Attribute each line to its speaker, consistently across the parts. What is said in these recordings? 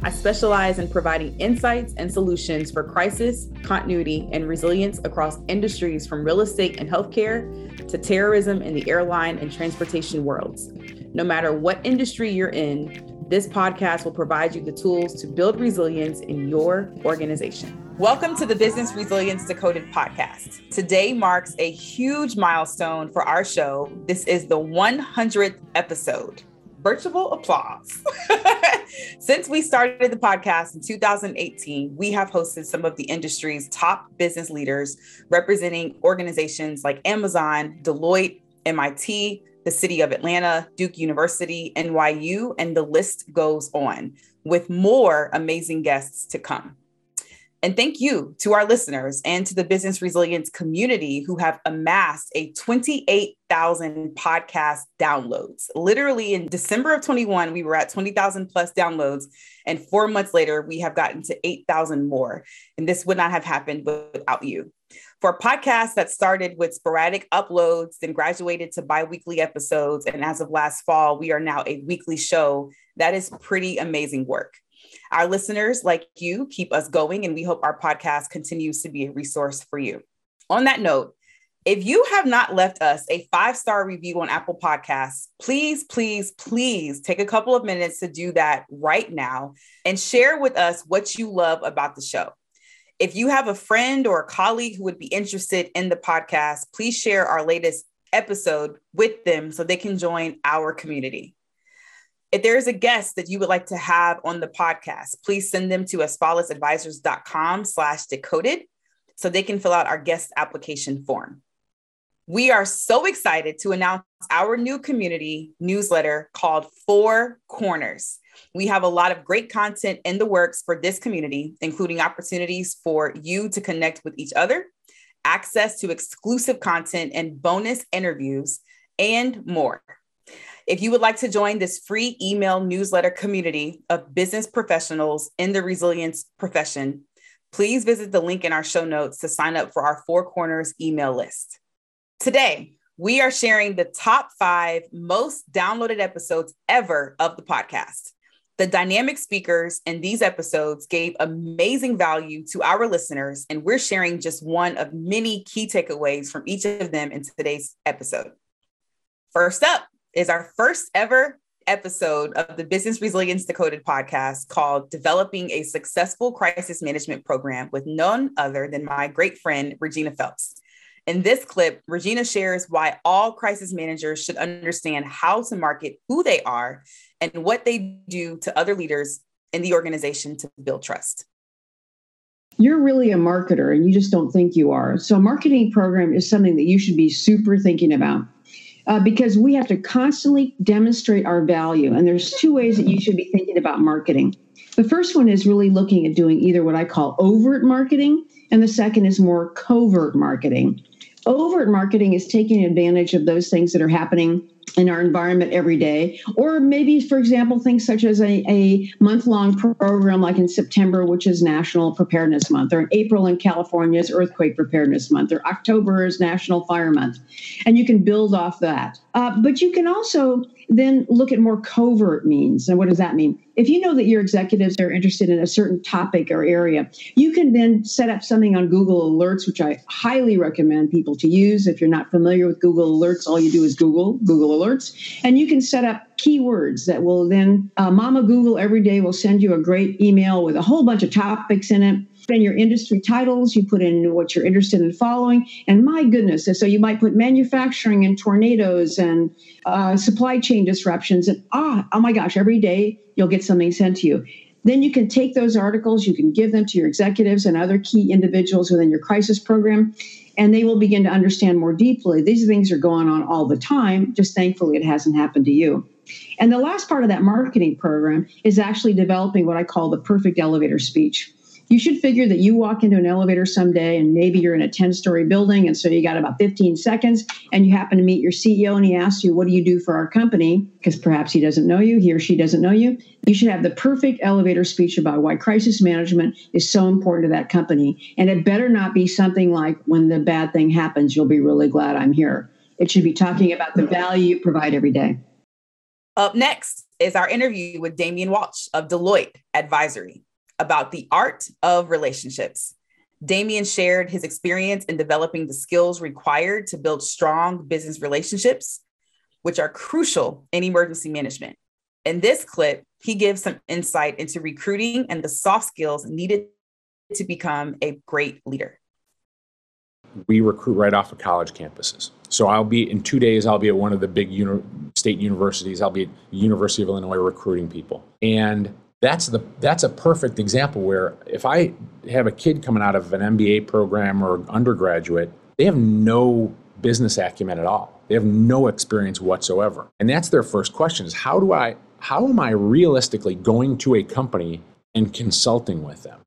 Speaker 1: I specialize in providing insights and solutions for crisis, continuity, and resilience across industries from real estate and healthcare to terrorism in the airline and transportation worlds. No matter what industry you're in, this podcast will provide you the tools to build resilience in your organization. Welcome to the Business Resilience Decoded podcast. Today marks a huge milestone for our show. This is the 100th episode virtual applause. Since we started the podcast in 2018, we have hosted some of the industry's top business leaders representing organizations like Amazon, Deloitte, MIT, the City of Atlanta, Duke University, NYU, and the list goes on, with more amazing guests to come. And thank you to our listeners and to the business resilience community who have amassed a 28,000 podcast downloads. Literally in December of 21, we were at 20,000 plus downloads. And four months later, we have gotten to 8,000 more. And this would not have happened without you. For a podcast that started with sporadic uploads, then graduated to bi weekly episodes. And as of last fall, we are now a weekly show. That is pretty amazing work. Our listeners, like you, keep us going, and we hope our podcast continues to be a resource for you. On that note, if you have not left us a five star review on Apple Podcasts, please, please, please take a couple of minutes to do that right now and share with us what you love about the show. If you have a friend or a colleague who would be interested in the podcast, please share our latest episode with them so they can join our community. If there is a guest that you would like to have on the podcast, please send them to asfalisadvisors.com slash decoded so they can fill out our guest application form. We are so excited to announce our new community newsletter called Four Corners. We have a lot of great content in the works for this community, including opportunities for you to connect with each other, access to exclusive content and bonus interviews, and more. If you would like to join this free email newsletter community of business professionals in the resilience profession, please visit the link in our show notes to sign up for our Four Corners email list. Today, we are sharing the top five most downloaded episodes ever of the podcast. The dynamic speakers in these episodes gave amazing value to our listeners, and we're sharing just one of many key takeaways from each of them in today's episode. First up, is our first ever episode of the Business Resilience Decoded podcast called Developing a Successful Crisis Management Program with none other than my great friend, Regina Phelps. In this clip, Regina shares why all crisis managers should understand how to market who they are and what they do to other leaders in the organization to build trust.
Speaker 2: You're really a marketer and you just don't think you are. So, a marketing program is something that you should be super thinking about uh, because we have to constantly demonstrate our value. And there's two ways that you should be thinking about marketing. The first one is really looking at doing either what I call overt marketing, and the second is more covert marketing. Overt marketing is taking advantage of those things that are happening in our environment every day. Or maybe, for example, things such as a, a month long program like in September, which is National Preparedness Month, or in April in California is Earthquake Preparedness Month, or October is National Fire Month. And you can build off that. Uh, but you can also then look at more covert means. And what does that mean? If you know that your executives are interested in a certain topic or area, you can then set up something on Google Alerts, which I highly recommend people to use. If you're not familiar with Google Alerts, all you do is Google Google Alerts, and you can set up keywords that will then, uh, Mama Google every day will send you a great email with a whole bunch of topics in it put in your industry titles, you put in what you're interested in following, and my goodness, so you might put manufacturing and tornadoes and uh, supply chain disruptions, and ah, oh my gosh, every day you'll get something sent to you. Then you can take those articles, you can give them to your executives and other key individuals within your crisis program, and they will begin to understand more deeply. These things are going on all the time. Just thankfully, it hasn't happened to you. And the last part of that marketing program is actually developing what I call the perfect elevator speech. You should figure that you walk into an elevator someday and maybe you're in a 10 story building. And so you got about 15 seconds and you happen to meet your CEO and he asks you, What do you do for our company? Because perhaps he doesn't know you, he or she doesn't know you. You should have the perfect elevator speech about why crisis management is so important to that company. And it better not be something like, When the bad thing happens, you'll be really glad I'm here. It should be talking about the value you provide every day.
Speaker 1: Up next is our interview with Damian Walsh of Deloitte Advisory about the art of relationships. Damian shared his experience in developing the skills required to build strong business relationships, which are crucial in emergency management. In this clip, he gives some insight into recruiting and the soft skills needed to become a great leader.
Speaker 3: We recruit right off of college campuses. So I'll be in two days. I'll be at one of the big uni- state universities. I'll be at University of Illinois recruiting people, and that's the that's a perfect example where if I have a kid coming out of an MBA program or undergraduate, they have no business acumen at all. They have no experience whatsoever. And that's their first question is how do I how am I realistically going to a company and consulting with them?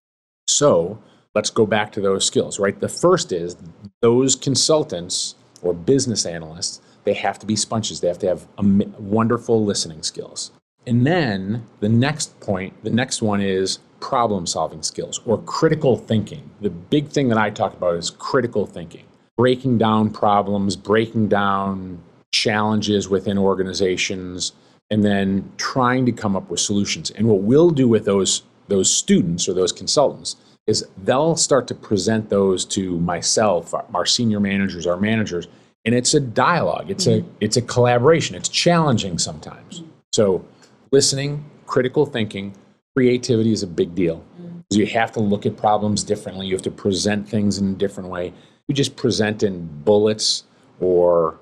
Speaker 3: So, let's go back to those skills, right? The first is those consultants or business analysts, they have to be sponges. They have to have wonderful listening skills. And then the next point, the next one is problem solving skills or critical thinking. The big thing that I talk about is critical thinking, breaking down problems, breaking down challenges within organizations, and then trying to come up with solutions. And what we'll do with those those students or those consultants is they'll start to present those to myself, our senior managers, our managers, and it's a dialogue. It's mm-hmm. a it's a collaboration. It's challenging sometimes. So listening, critical thinking, creativity is a big deal. Mm-hmm. You have to look at problems differently. You have to present things in a different way. You just present in bullets or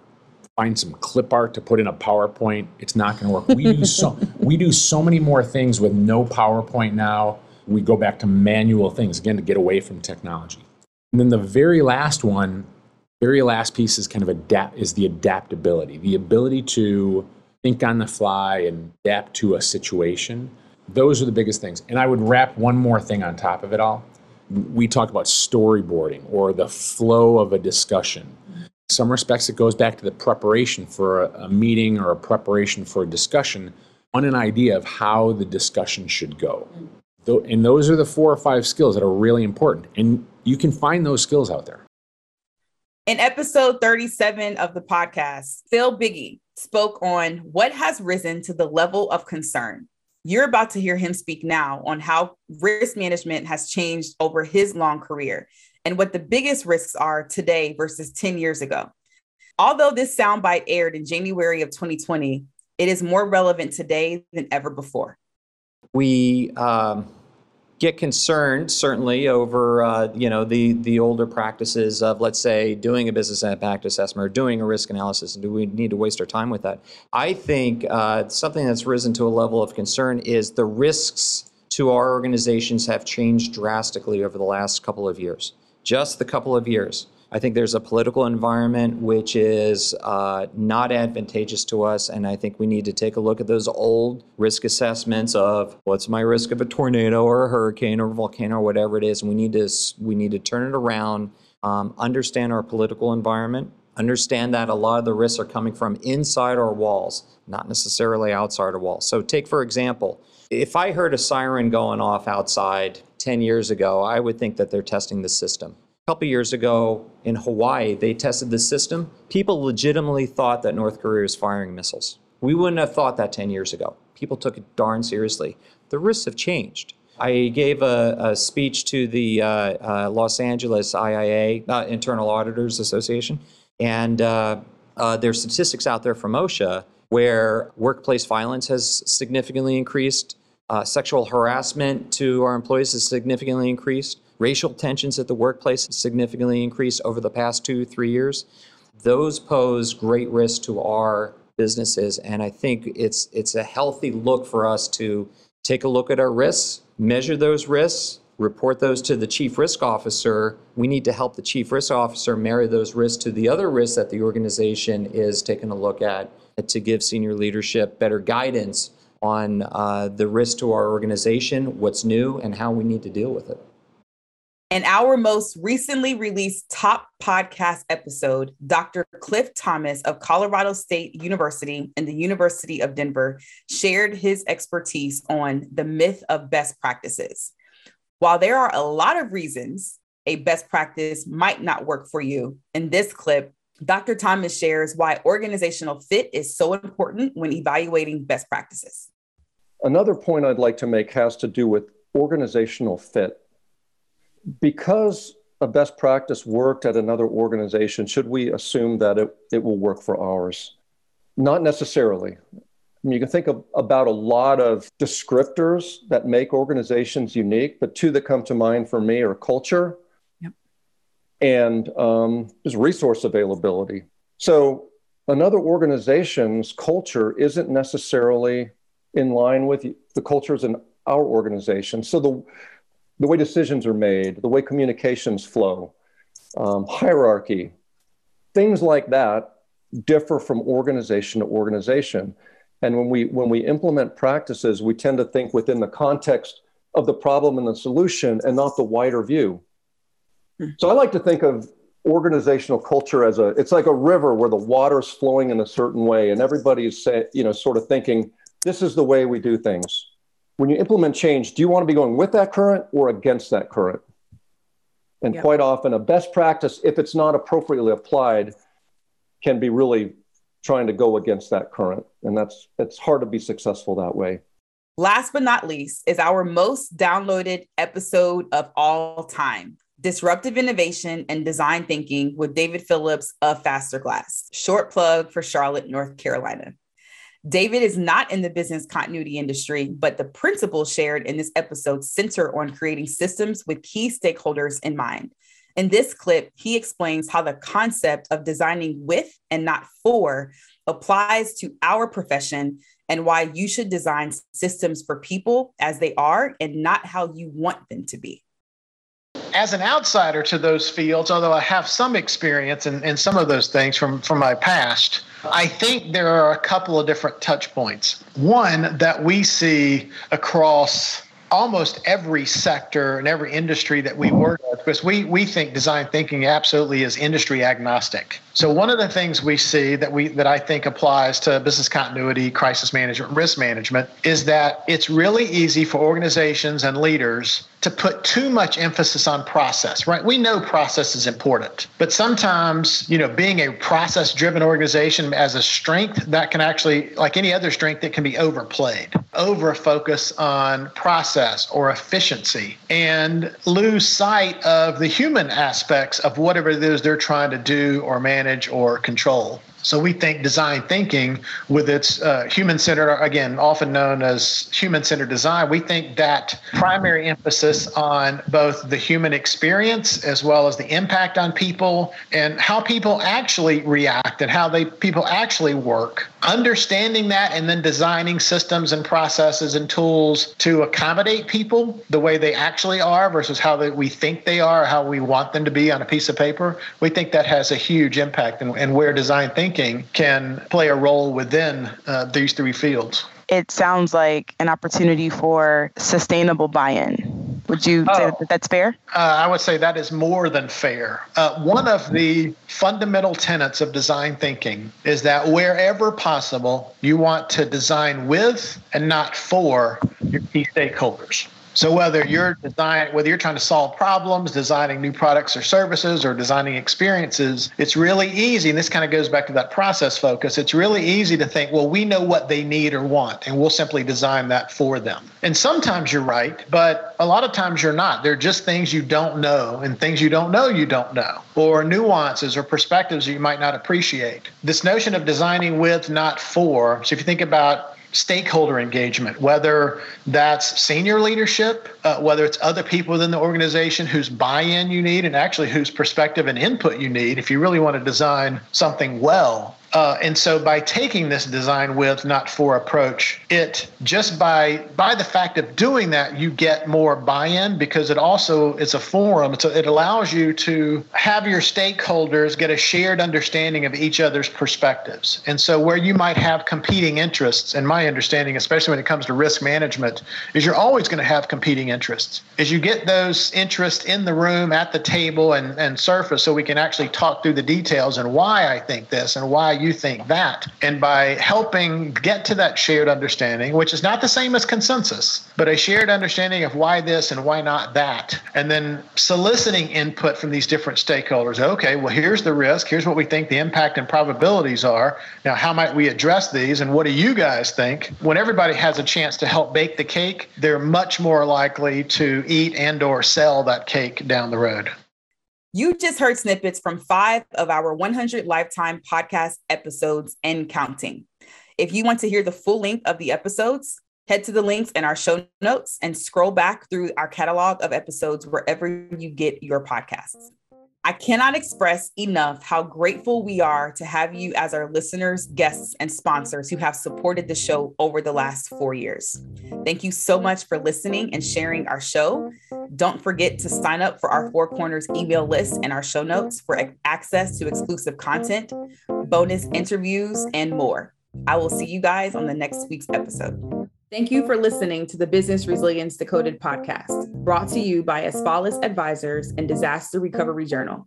Speaker 3: find some clip art to put in a PowerPoint. It's not going to work. We do so we do so many more things with no PowerPoint now. We go back to manual things again to get away from technology. And then the very last one, very last piece is kind of adapt is the adaptability, the ability to think on the fly and adapt to a situation. Those are the biggest things. And I would wrap one more thing on top of it all. We talk about storyboarding or the flow of a discussion. some respects, it goes back to the preparation for a, a meeting or a preparation for a discussion on an idea of how the discussion should go. Mm. And those are the four or five skills that are really important. And you can find those skills out there.
Speaker 1: In episode 37 of the podcast, Phil Biggie spoke on what has risen to the level of concern. You're about to hear him speak now on how risk management has changed over his long career and what the biggest risks are today versus 10 years ago. Although this soundbite aired in January of 2020, it is more relevant today than ever before.
Speaker 4: We um, get concerned certainly over uh, you know the the older practices of let's say doing a business impact assessment or doing a risk analysis and do we need to waste our time with that? I think uh, something that's risen to a level of concern is the risks to our organizations have changed drastically over the last couple of years. Just the couple of years I think there's a political environment which is uh, not advantageous to us, and I think we need to take a look at those old risk assessments of what's my risk of a tornado or a hurricane or a volcano or whatever it is, and we need to we need to turn it around, um, understand our political environment, understand that a lot of the risks are coming from inside our walls, not necessarily outside our walls. So, take for example, if I heard a siren going off outside 10 years ago, I would think that they're testing the system couple years ago in Hawaii, they tested the system. People legitimately thought that North Korea was firing missiles. We wouldn't have thought that 10 years ago. People took it darn seriously. The risks have changed. I gave a, a speech to the uh, uh, Los Angeles IIA, uh, Internal Auditors Association, and uh, uh, there's statistics out there from OSHA where workplace violence has significantly increased, uh, sexual harassment to our employees has significantly increased racial tensions at the workplace significantly increased over the past two, three years. Those pose great risk to our businesses. And I think it's, it's a healthy look for us to take a look at our risks, measure those risks, report those to the chief risk officer. We need to help the chief risk officer marry those risks to the other risks that the organization is taking a look at to give senior leadership better guidance on uh, the risk to our organization, what's new, and how we need to deal with it.
Speaker 1: In our most recently released top podcast episode, Dr. Cliff Thomas of Colorado State University and the University of Denver shared his expertise on the myth of best practices. While there are a lot of reasons a best practice might not work for you, in this clip, Dr. Thomas shares why organizational fit is so important when evaluating best practices.
Speaker 5: Another point I'd like to make has to do with organizational fit because a best practice worked at another organization, should we assume that it, it will work for ours? Not necessarily. I mean, you can think of, about a lot of descriptors that make organizations unique, but two that come to mind for me are culture yep. and um, just resource availability. So, another organization's culture isn't necessarily in line with the cultures in our organization. So, the the way decisions are made, the way communications flow, um, hierarchy, things like that differ from organization to organization. And when we when we implement practices, we tend to think within the context of the problem and the solution and not the wider view. Hmm. So I like to think of organizational culture as a it's like a river where the water is flowing in a certain way and everybody is say, you know sort of thinking this is the way we do things when you implement change, do you want to be going with that current or against that current? And yep. quite often, a best practice, if it's not appropriately applied, can be really trying to go against that current. And that's it's hard to be successful that way.
Speaker 1: Last but not least is our most downloaded episode of all time. Disruptive Innovation and Design Thinking with David Phillips of Faster Glass. Short plug for Charlotte, North Carolina. David is not in the business continuity industry, but the principles shared in this episode center on creating systems with key stakeholders in mind. In this clip, he explains how the concept of designing with and not for applies to our profession and why you should design systems for people as they are and not how you want them to be
Speaker 6: as an outsider to those fields, although I have some experience in, in some of those things from, from my past, I think there are a couple of different touch points. One that we see across almost every sector and every industry that we work with because we we think design thinking absolutely is industry agnostic. So one of the things we see that we that I think applies to business continuity, crisis management, risk management is that it's really easy for organizations and leaders to put too much emphasis on process, right? We know process is important, but sometimes, you know, being a process driven organization as a strength, that can actually, like any other strength, that can be overplayed, over focus on process or efficiency, and lose sight of the human aspects of whatever it is they're trying to do or manage or control. So we think design thinking with its uh, human centered, again, often known as human centered design, we think that primary emphasis on both the human experience as well as the impact on people and how people actually react and how they people actually work. Understanding that and then designing systems and processes and tools to accommodate people the way they actually are versus how they, we think they are, how we want them to be on a piece of paper, we think that has a huge impact and, and where design thinking can play a role within uh, these three fields.
Speaker 7: It sounds like an opportunity for sustainable buy in. Would you oh, say that that's fair?
Speaker 6: Uh, I would say that is more than fair. Uh, one of the fundamental tenets of design thinking is that wherever possible, you want to design with and not for your key stakeholders. So whether you're design whether you're trying to solve problems, designing new products or services, or designing experiences, it's really easy. And this kind of goes back to that process focus. It's really easy to think, well, we know what they need or want, and we'll simply design that for them. And sometimes you're right, but a lot of times you're not. They're just things you don't know, and things you don't know you don't know, or nuances or perspectives you might not appreciate. This notion of designing with, not for. So if you think about stakeholder engagement, whether that's senior leadership, uh, whether it's other people within the organization whose buy in you need, and actually whose perspective and input you need if you really want to design something well. Uh, and so by taking this design with not for approach, it just by by the fact of doing that, you get more buy-in because it also it's a forum. So it allows you to have your stakeholders get a shared understanding of each other's perspectives. And so where you might have competing interests, in my understanding, especially when it comes to risk management, is you're always going to have competing interests. As you get those interests in the room at the table and, and surface so we can actually talk through the details and why I think this and why you think that. And by helping get to that shared understanding, which is not the same as consensus, but a shared understanding of why this and why not that, and then soliciting input from these different stakeholders. Okay, well, here's the risk. Here's what we think the impact and probabilities are. Now, how might we address these? And what do you guys think? When everybody has a chance to help bake the cake, they're much more likely to eat and or sell that cake down the road.
Speaker 1: You just heard snippets from five of our 100 lifetime podcast episodes and counting. If you want to hear the full length of the episodes, head to the links in our show notes and scroll back through our catalog of episodes wherever you get your podcasts. I cannot express enough how grateful we are to have you as our listeners, guests, and sponsors who have supported the show over the last four years. Thank you so much for listening and sharing our show. Don't forget to sign up for our Four Corners email list and our show notes for access to exclusive content, bonus interviews, and more. I will see you guys on the next week's episode. Thank you for listening to the Business Resilience Decoded podcast, brought to you by Asfalis Advisors and Disaster Recovery Journal.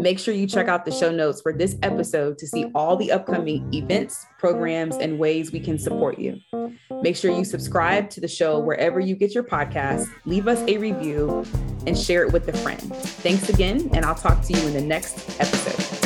Speaker 1: Make sure you check out the show notes for this episode to see all the upcoming events, programs, and ways we can support you. Make sure you subscribe to the show wherever you get your podcast, leave us a review, and share it with a friend. Thanks again, and I'll talk to you in the next episode.